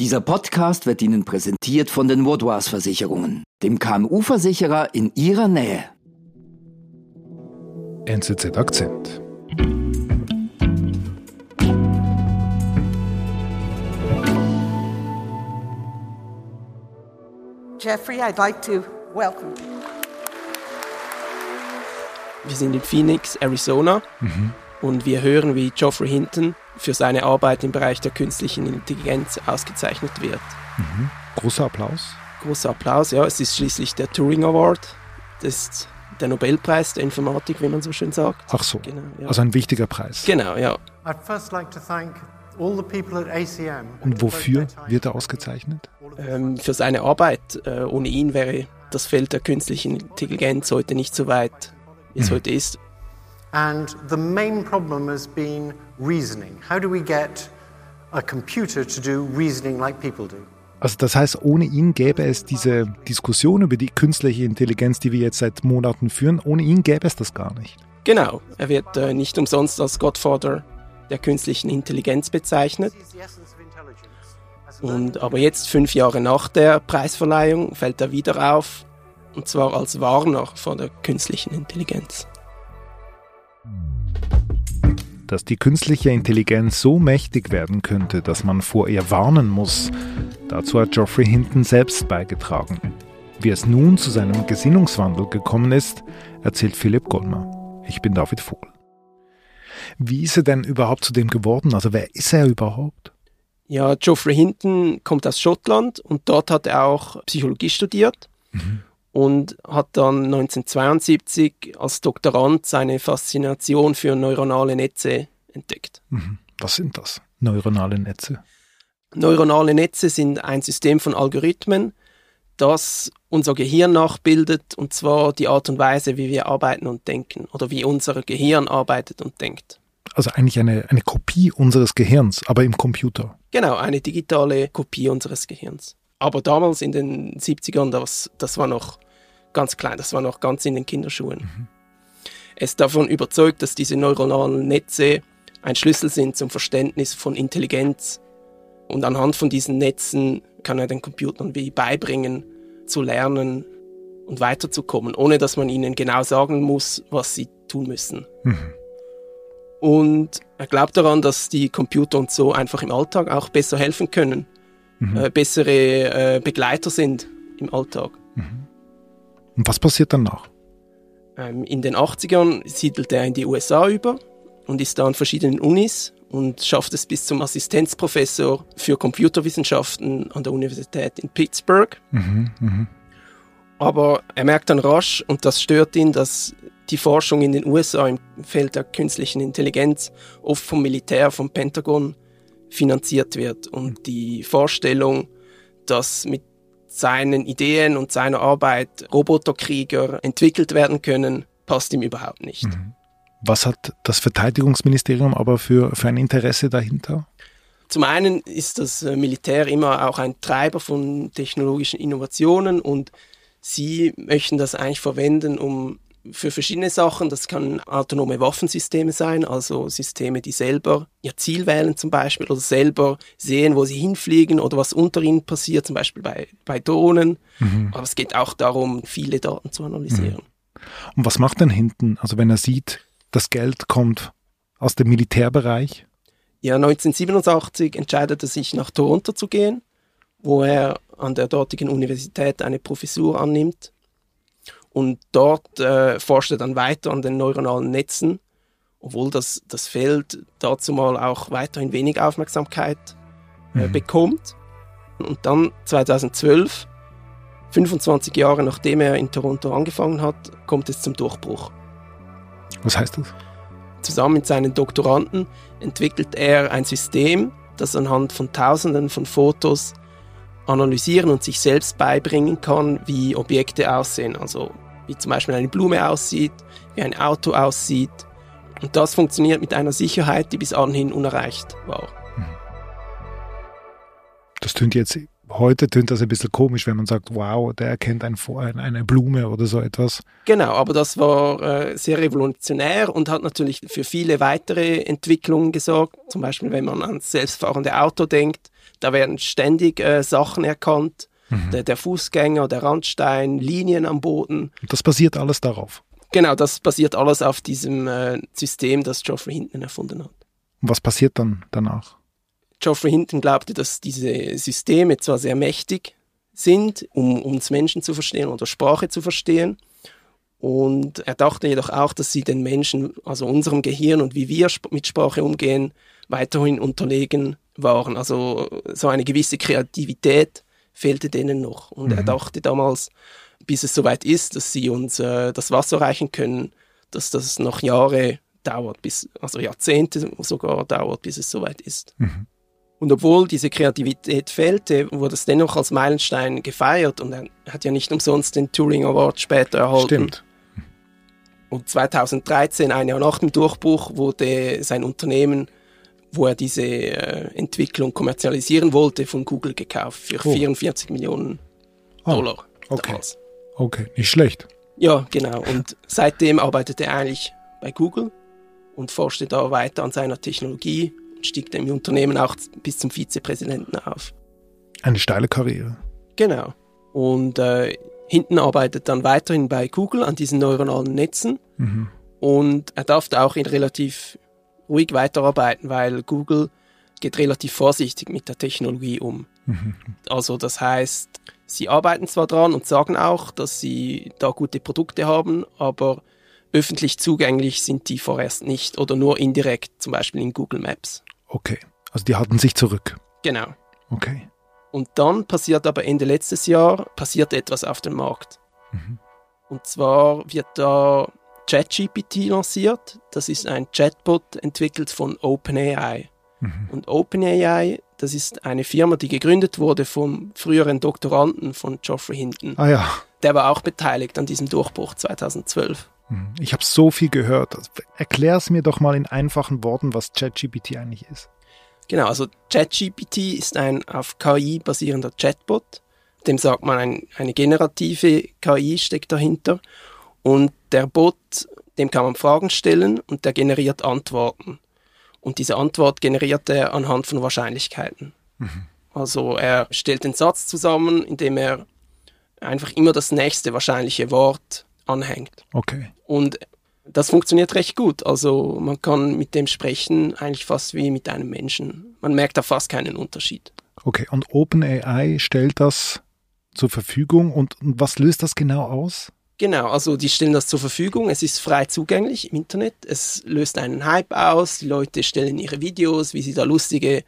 Dieser Podcast wird Ihnen präsentiert von den Woodwars Versicherungen, dem KMU-Versicherer in Ihrer Nähe. NZZ Akzent. Jeffrey, I'd like to welcome you. Wir sind in Phoenix, Arizona und wir hören, wie Geoffrey Hinton für seine Arbeit im Bereich der künstlichen Intelligenz ausgezeichnet wird. Großer Applaus. Großer Applaus, ja, es ist schließlich der Turing Award, das ist der Nobelpreis der Informatik, wie man so schön sagt. Ach so. Genau, ja. Also ein wichtiger Preis. Genau, ja. I'd first like to thank all the people at ACM. Und wofür wird er ausgezeichnet? Ähm, für seine Arbeit. Äh, ohne ihn wäre das Feld der künstlichen Intelligenz heute nicht so weit, wie es heute ist. And the main problem has been reasoning. How do we get a computer to do reasoning like people do? Also das heißt, ohne ihn gäbe es diese Diskussion über die künstliche Intelligenz, die wir jetzt seit Monaten führen, ohne ihn gäbe es das gar nicht. Genau, er wird äh, nicht umsonst als Godfather der künstlichen Intelligenz bezeichnet. Und aber jetzt, fünf Jahre nach der Preisverleihung, fällt er wieder auf, und zwar als Warner vor der künstlichen Intelligenz. Dass die künstliche Intelligenz so mächtig werden könnte, dass man vor ihr warnen muss, dazu hat Geoffrey Hinton selbst beigetragen. Wie es nun zu seinem Gesinnungswandel gekommen ist, erzählt Philipp Goldmer. Ich bin David Vogel. Wie ist er denn überhaupt zu dem geworden? Also wer ist er überhaupt? Ja, Geoffrey Hinton kommt aus Schottland und dort hat er auch Psychologie studiert und hat dann 1972 als Doktorand seine Faszination für neuronale Netze entdeckt. Mhm. Was sind das? Neuronale Netze. Neuronale Netze sind ein System von Algorithmen, das unser Gehirn nachbildet, und zwar die Art und Weise, wie wir arbeiten und denken oder wie unser Gehirn arbeitet und denkt. Also eigentlich eine, eine Kopie unseres Gehirns, aber im Computer. Genau, eine digitale Kopie unseres Gehirns. Aber damals in den 70ern, das, das war noch ganz klein, das war noch ganz in den Kinderschuhen. Er ist davon überzeugt, dass diese neuronalen Netze ein Schlüssel sind zum Verständnis von Intelligenz. Und anhand von diesen Netzen kann er den Computern wie beibringen, zu lernen und weiterzukommen, ohne dass man ihnen genau sagen muss, was sie tun müssen. Und er glaubt daran, dass die Computer uns so einfach im Alltag auch besser helfen können, äh, bessere äh, Begleiter sind im Alltag. Und was passiert danach? Ähm, in den 80ern siedelt er in die USA über und ist da an verschiedenen Unis und schafft es bis zum Assistenzprofessor für Computerwissenschaften an der Universität in Pittsburgh. Aber er merkt dann rasch, und das stört ihn, dass die Forschung in den USA im Feld der künstlichen Intelligenz oft vom Militär, vom Pentagon finanziert wird. Und die Vorstellung, dass mit seinen Ideen und seiner Arbeit Roboterkrieger entwickelt werden können, passt ihm überhaupt nicht. Was hat das Verteidigungsministerium aber für, für ein Interesse dahinter? Zum einen ist das äh, Militär immer auch ein Treiber von technologischen Innovationen und sie möchten das eigentlich verwenden, um für verschiedene Sachen, das kann autonome Waffensysteme sein, also Systeme, die selber ihr Ziel wählen zum Beispiel oder selber sehen, wo sie hinfliegen oder was unter ihnen passiert, zum Beispiel bei, bei Drohnen. Aber es geht auch darum, viele Daten zu analysieren. Und was macht denn hinten? Also wenn er sieht, das Geld kommt aus dem Militärbereich? Ja, 1987 entscheidet er sich nach Toronto zu gehen, wo er an der dortigen Universität eine Professur annimmt. Und dort äh, forscht er dann weiter an den neuronalen Netzen, obwohl das, das Feld dazu mal auch weiterhin wenig Aufmerksamkeit äh, bekommt. Und dann 2012, 25 Jahre nachdem er in Toronto angefangen hat, kommt es zum Durchbruch. Was heißt das? Zusammen mit seinen Doktoranden entwickelt er ein System, das anhand von Tausenden von Fotos analysieren und sich selbst beibringen kann, wie Objekte aussehen. Also wie zum Beispiel eine Blume aussieht, wie ein Auto aussieht. Und das funktioniert mit einer Sicherheit, die bis anhin unerreicht war. Das tönt jetzt Heute tönt das ein bisschen komisch, wenn man sagt, wow, der erkennt ein, eine Blume oder so etwas. Genau, aber das war äh, sehr revolutionär und hat natürlich für viele weitere Entwicklungen gesorgt. Zum Beispiel, wenn man ans selbstfahrende Auto denkt, da werden ständig äh, Sachen erkannt. Mhm. Der, der, Fußgänger, der Randstein, Linien am Boden. Das basiert alles darauf. Genau, das basiert alles auf diesem äh, System, das Geoffrey Hinton erfunden hat. Und was passiert dann danach? Geoffrey Hinton glaubte, dass diese Systeme zwar sehr mächtig sind, um uns Menschen zu verstehen oder Sprache zu verstehen. Und er dachte jedoch auch, dass sie den Menschen, also unserem Gehirn und wie wir mit Sprache umgehen, weiterhin unterlegen waren. Also so eine gewisse Kreativität fehlte denen noch. Und mhm. er dachte damals, bis es soweit ist, dass sie uns äh, das Wasser reichen können, dass das noch Jahre dauert, bis, also Jahrzehnte sogar dauert, bis es soweit ist. Mhm. Und obwohl diese Kreativität fehlte, wurde es dennoch als Meilenstein gefeiert und er hat ja nicht umsonst den Turing Award später erhalten. Stimmt. Und 2013, ein Jahr nach dem Durchbruch, wurde sein Unternehmen, wo er diese äh, Entwicklung kommerzialisieren wollte, von Google gekauft für oh. 44 Millionen ah, Dollar. Oh, okay. Damals. Okay, nicht schlecht. Ja, genau. Und seitdem arbeitet er eigentlich bei Google und forschte da weiter an seiner Technologie stieg im Unternehmen auch bis zum Vizepräsidenten auf. Eine steile Karriere. Genau. Und äh, hinten arbeitet dann weiterhin bei Google an diesen neuronalen Netzen. Mhm. Und er darf da auch relativ ruhig weiterarbeiten, weil Google geht relativ vorsichtig mit der Technologie um. Mhm. Also das heißt, sie arbeiten zwar dran und sagen auch, dass sie da gute Produkte haben, aber öffentlich zugänglich sind die vorerst nicht oder nur indirekt, zum Beispiel in Google Maps. Okay, also die halten sich zurück. Genau. Okay. Und dann passiert aber Ende letztes Jahr passiert etwas auf dem Markt. Mhm. Und zwar wird da ChatGPT lanciert. Das ist ein Chatbot entwickelt von OpenAI. Mhm. Und OpenAI, das ist eine Firma, die gegründet wurde vom früheren Doktoranden von Geoffrey Hinton. Ah ja. Der war auch beteiligt an diesem Durchbruch 2012. Hm, ich habe so viel gehört. Erklär es mir doch mal in einfachen Worten, was ChatGPT eigentlich ist. Genau, also ChatGPT ist ein auf KI basierender Chatbot. Dem sagt man, ein, eine generative KI steckt dahinter. Und der Bot, dem kann man Fragen stellen und der generiert Antworten. Und diese Antwort generiert er anhand von Wahrscheinlichkeiten. Mhm. Also er stellt den Satz zusammen, indem er einfach immer das nächste wahrscheinliche Wort anhängt. Okay. Und das funktioniert recht gut. Also man kann mit dem sprechen eigentlich fast wie mit einem Menschen. Man merkt da fast keinen Unterschied. Okay, und OpenAI stellt das zur Verfügung und was löst das genau aus? Genau, also die stellen das zur Verfügung. Es ist frei zugänglich im Internet. Es löst einen Hype aus. Die Leute stellen ihre Videos, wie sie da lustige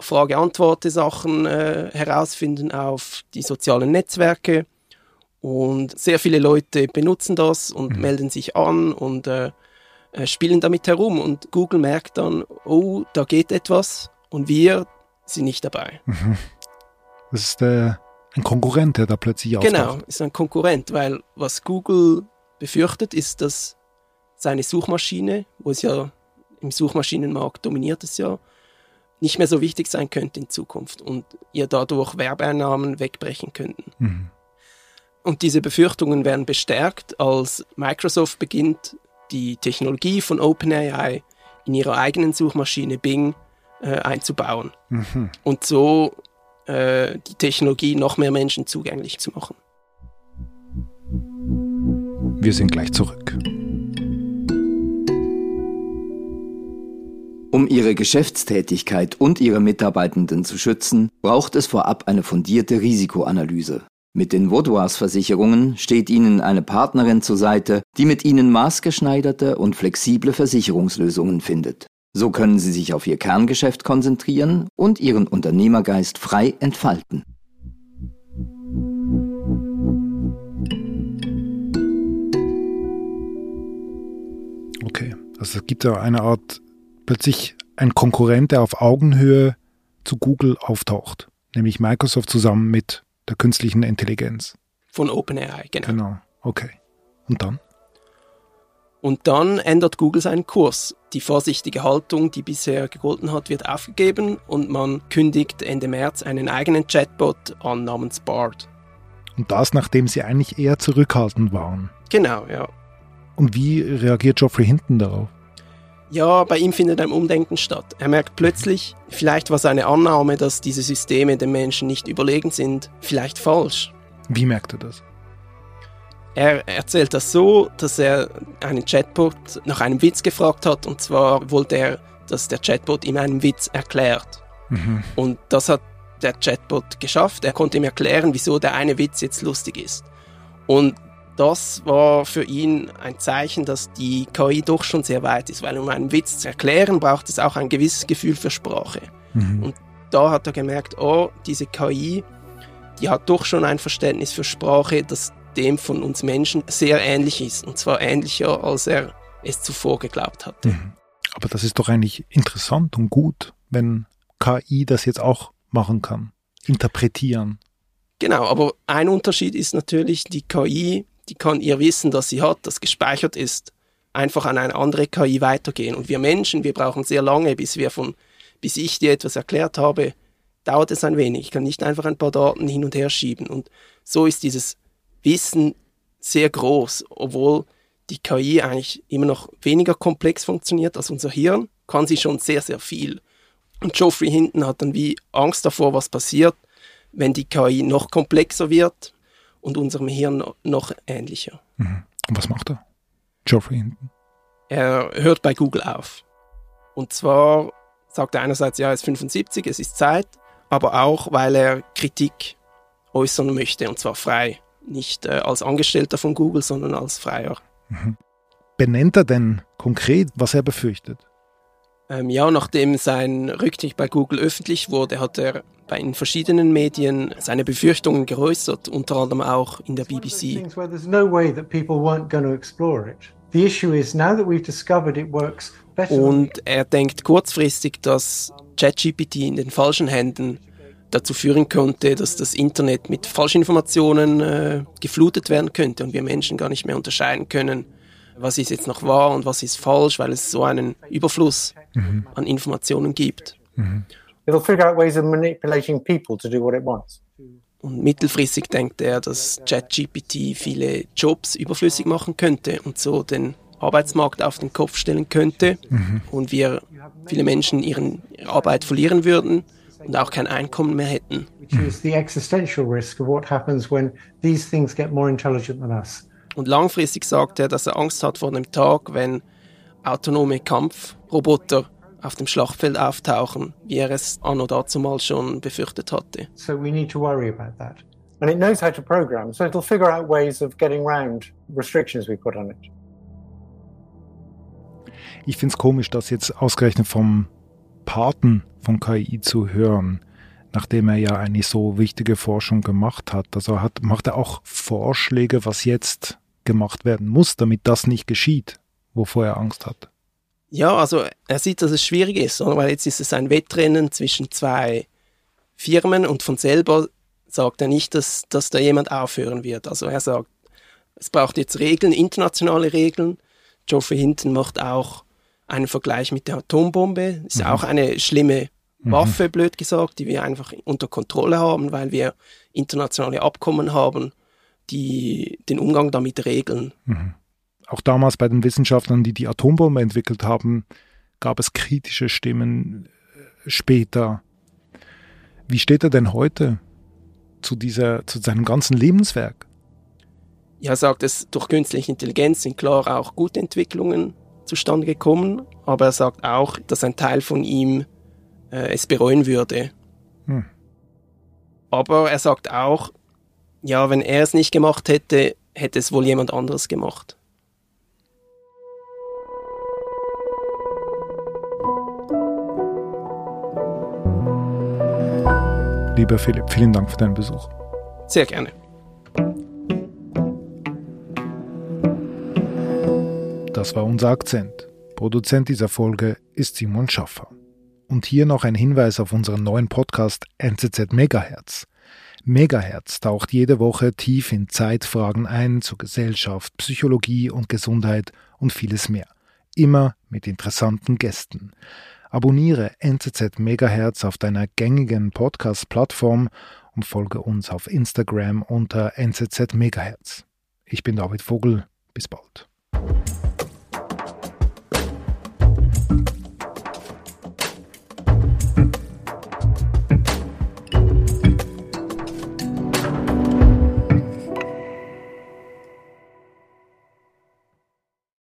Frage-Antwort-Sachen äh, herausfinden auf die sozialen Netzwerke. Und sehr viele Leute benutzen das und mhm. melden sich an und äh, äh, spielen damit herum. Und Google merkt dann, oh, da geht etwas und wir sind nicht dabei. Mhm. Das ist äh, ein Konkurrent, der da plötzlich auftaucht. Genau, ist ein Konkurrent, weil was Google befürchtet, ist, dass seine Suchmaschine, wo es ja im Suchmaschinenmarkt dominiert es ja, nicht mehr so wichtig sein könnte in Zukunft und ihr dadurch Werbeeinnahmen wegbrechen könnten. Mhm. Und diese Befürchtungen werden bestärkt, als Microsoft beginnt, die Technologie von OpenAI in ihrer eigenen Suchmaschine Bing äh, einzubauen. Mhm. Und so äh, die Technologie noch mehr Menschen zugänglich zu machen. Wir sind gleich zurück. Um ihre Geschäftstätigkeit und ihre Mitarbeitenden zu schützen, braucht es vorab eine fundierte Risikoanalyse. Mit den Vaudois Versicherungen steht Ihnen eine Partnerin zur Seite, die mit Ihnen maßgeschneiderte und flexible Versicherungslösungen findet. So können Sie sich auf Ihr Kerngeschäft konzentrieren und Ihren Unternehmergeist frei entfalten. Okay, also es gibt ja eine Art, plötzlich ein Konkurrent, der auf Augenhöhe zu Google auftaucht, nämlich Microsoft zusammen mit der künstlichen Intelligenz. Von OpenAI, genau. Genau, okay. Und dann? Und dann ändert Google seinen Kurs. Die vorsichtige Haltung, die bisher gegolten hat, wird aufgegeben und man kündigt Ende März einen eigenen Chatbot an namens Bard. Und das, nachdem sie eigentlich eher zurückhaltend waren. Genau, ja. Und wie reagiert Geoffrey Hinton darauf? Ja, bei ihm findet ein Umdenken statt. Er merkt plötzlich, vielleicht war seine Annahme, dass diese Systeme den Menschen nicht überlegen sind, vielleicht falsch. Wie merkt er das? Er erzählt das so, dass er einen Chatbot nach einem Witz gefragt hat und zwar wollte er, dass der Chatbot ihm einen Witz erklärt. Mhm. Und das hat der Chatbot geschafft. Er konnte ihm erklären, wieso der eine Witz jetzt lustig ist. Und das war für ihn ein Zeichen, dass die KI doch schon sehr weit ist, weil um einen Witz zu erklären, braucht es auch ein gewisses Gefühl für Sprache. Mhm. Und da hat er gemerkt, oh, diese KI, die hat doch schon ein Verständnis für Sprache, das dem von uns Menschen sehr ähnlich ist. Und zwar ähnlicher, als er es zuvor geglaubt hatte. Mhm. Aber das ist doch eigentlich interessant und gut, wenn KI das jetzt auch machen kann. Interpretieren. Genau, aber ein Unterschied ist natürlich, die KI, die kann ihr Wissen, das sie hat, das gespeichert ist, einfach an eine andere KI weitergehen. Und wir Menschen, wir brauchen sehr lange, bis wir von, bis ich dir etwas erklärt habe, dauert es ein wenig. Ich kann nicht einfach ein paar Daten hin und her schieben. Und so ist dieses Wissen sehr groß, obwohl die KI eigentlich immer noch weniger komplex funktioniert als unser Hirn, kann sie schon sehr, sehr viel. Und Geoffrey Hinton hat dann wie Angst davor, was passiert, wenn die KI noch komplexer wird und unserem Hirn noch ähnlicher. Mhm. Und was macht er? Geoffrey Hinton? Er hört bei Google auf. Und zwar sagt er einerseits, ja, er ist 75, es ist Zeit, aber auch, weil er Kritik äußern möchte, und zwar frei nicht äh, als Angestellter von Google, sondern als Freier. Mhm. Benennt er denn konkret, was er befürchtet? Ähm, ja, nachdem sein Rücktritt bei Google öffentlich wurde, hat er bei in verschiedenen Medien seine Befürchtungen geäußert, unter anderem auch in der BBC. Und er denkt kurzfristig, dass ChatGPT in den falschen Händen dazu führen könnte, dass das Internet mit Falschinformationen äh, geflutet werden könnte und wir Menschen gar nicht mehr unterscheiden können, was ist jetzt noch wahr und was ist falsch, weil es so einen Überfluss mhm. an Informationen gibt. Mhm. Und mittelfristig denkt er, dass ChatGPT viele Jobs überflüssig machen könnte und so den Arbeitsmarkt auf den Kopf stellen könnte mhm. und wir viele Menschen ihren, ihre Arbeit verlieren würden und auch kein Einkommen mehr hätten. Und langfristig sagt er, dass er Angst hat vor dem Tag, wenn autonome Kampfroboter auf dem Schlachtfeld auftauchen, wie er es anno dazumal schon befürchtet hatte. So we need to worry about that. And it knows how to program, so it'll figure out ways of getting around restrictions we put on it. Ich finde es komisch, dass jetzt ausgerechnet vom Paten von KI zu hören, nachdem er ja eigentlich so wichtige Forschung gemacht hat. Also hat, macht er auch Vorschläge, was jetzt gemacht werden muss, damit das nicht geschieht, wovor er Angst hat. Ja, also er sieht, dass es schwierig ist, weil jetzt ist es ein Wettrennen zwischen zwei Firmen und von selber sagt er nicht, dass, dass da jemand aufhören wird. Also er sagt, es braucht jetzt Regeln, internationale Regeln. Geoffrey Hinton macht auch einen Vergleich mit der Atombombe. Ist mhm. auch eine schlimme. Waffe, mhm. blöd gesagt, die wir einfach unter Kontrolle haben, weil wir internationale Abkommen haben, die den Umgang damit regeln. Mhm. Auch damals bei den Wissenschaftlern, die die Atombombe entwickelt haben, gab es kritische Stimmen äh, später. Wie steht er denn heute zu, dieser, zu seinem ganzen Lebenswerk? Ja, er sagt es, durch künstliche Intelligenz sind klar auch gute Entwicklungen zustande gekommen, aber er sagt auch, dass ein Teil von ihm äh, es bereuen würde. Hm. Aber er sagt auch, ja, wenn er es nicht gemacht hätte, hätte es wohl jemand anderes gemacht. Lieber Philipp, vielen Dank für deinen Besuch. Sehr gerne. Das war unser Akzent. Produzent dieser Folge ist Simon Schaffer. Und hier noch ein Hinweis auf unseren neuen Podcast NZZ Megahertz. Megahertz taucht jede Woche tief in Zeitfragen ein zu Gesellschaft, Psychologie und Gesundheit und vieles mehr. Immer mit interessanten Gästen. Abonniere NZZ Megahertz auf deiner gängigen Podcast-Plattform und folge uns auf Instagram unter NZZ Megahertz. Ich bin David Vogel. Bis bald.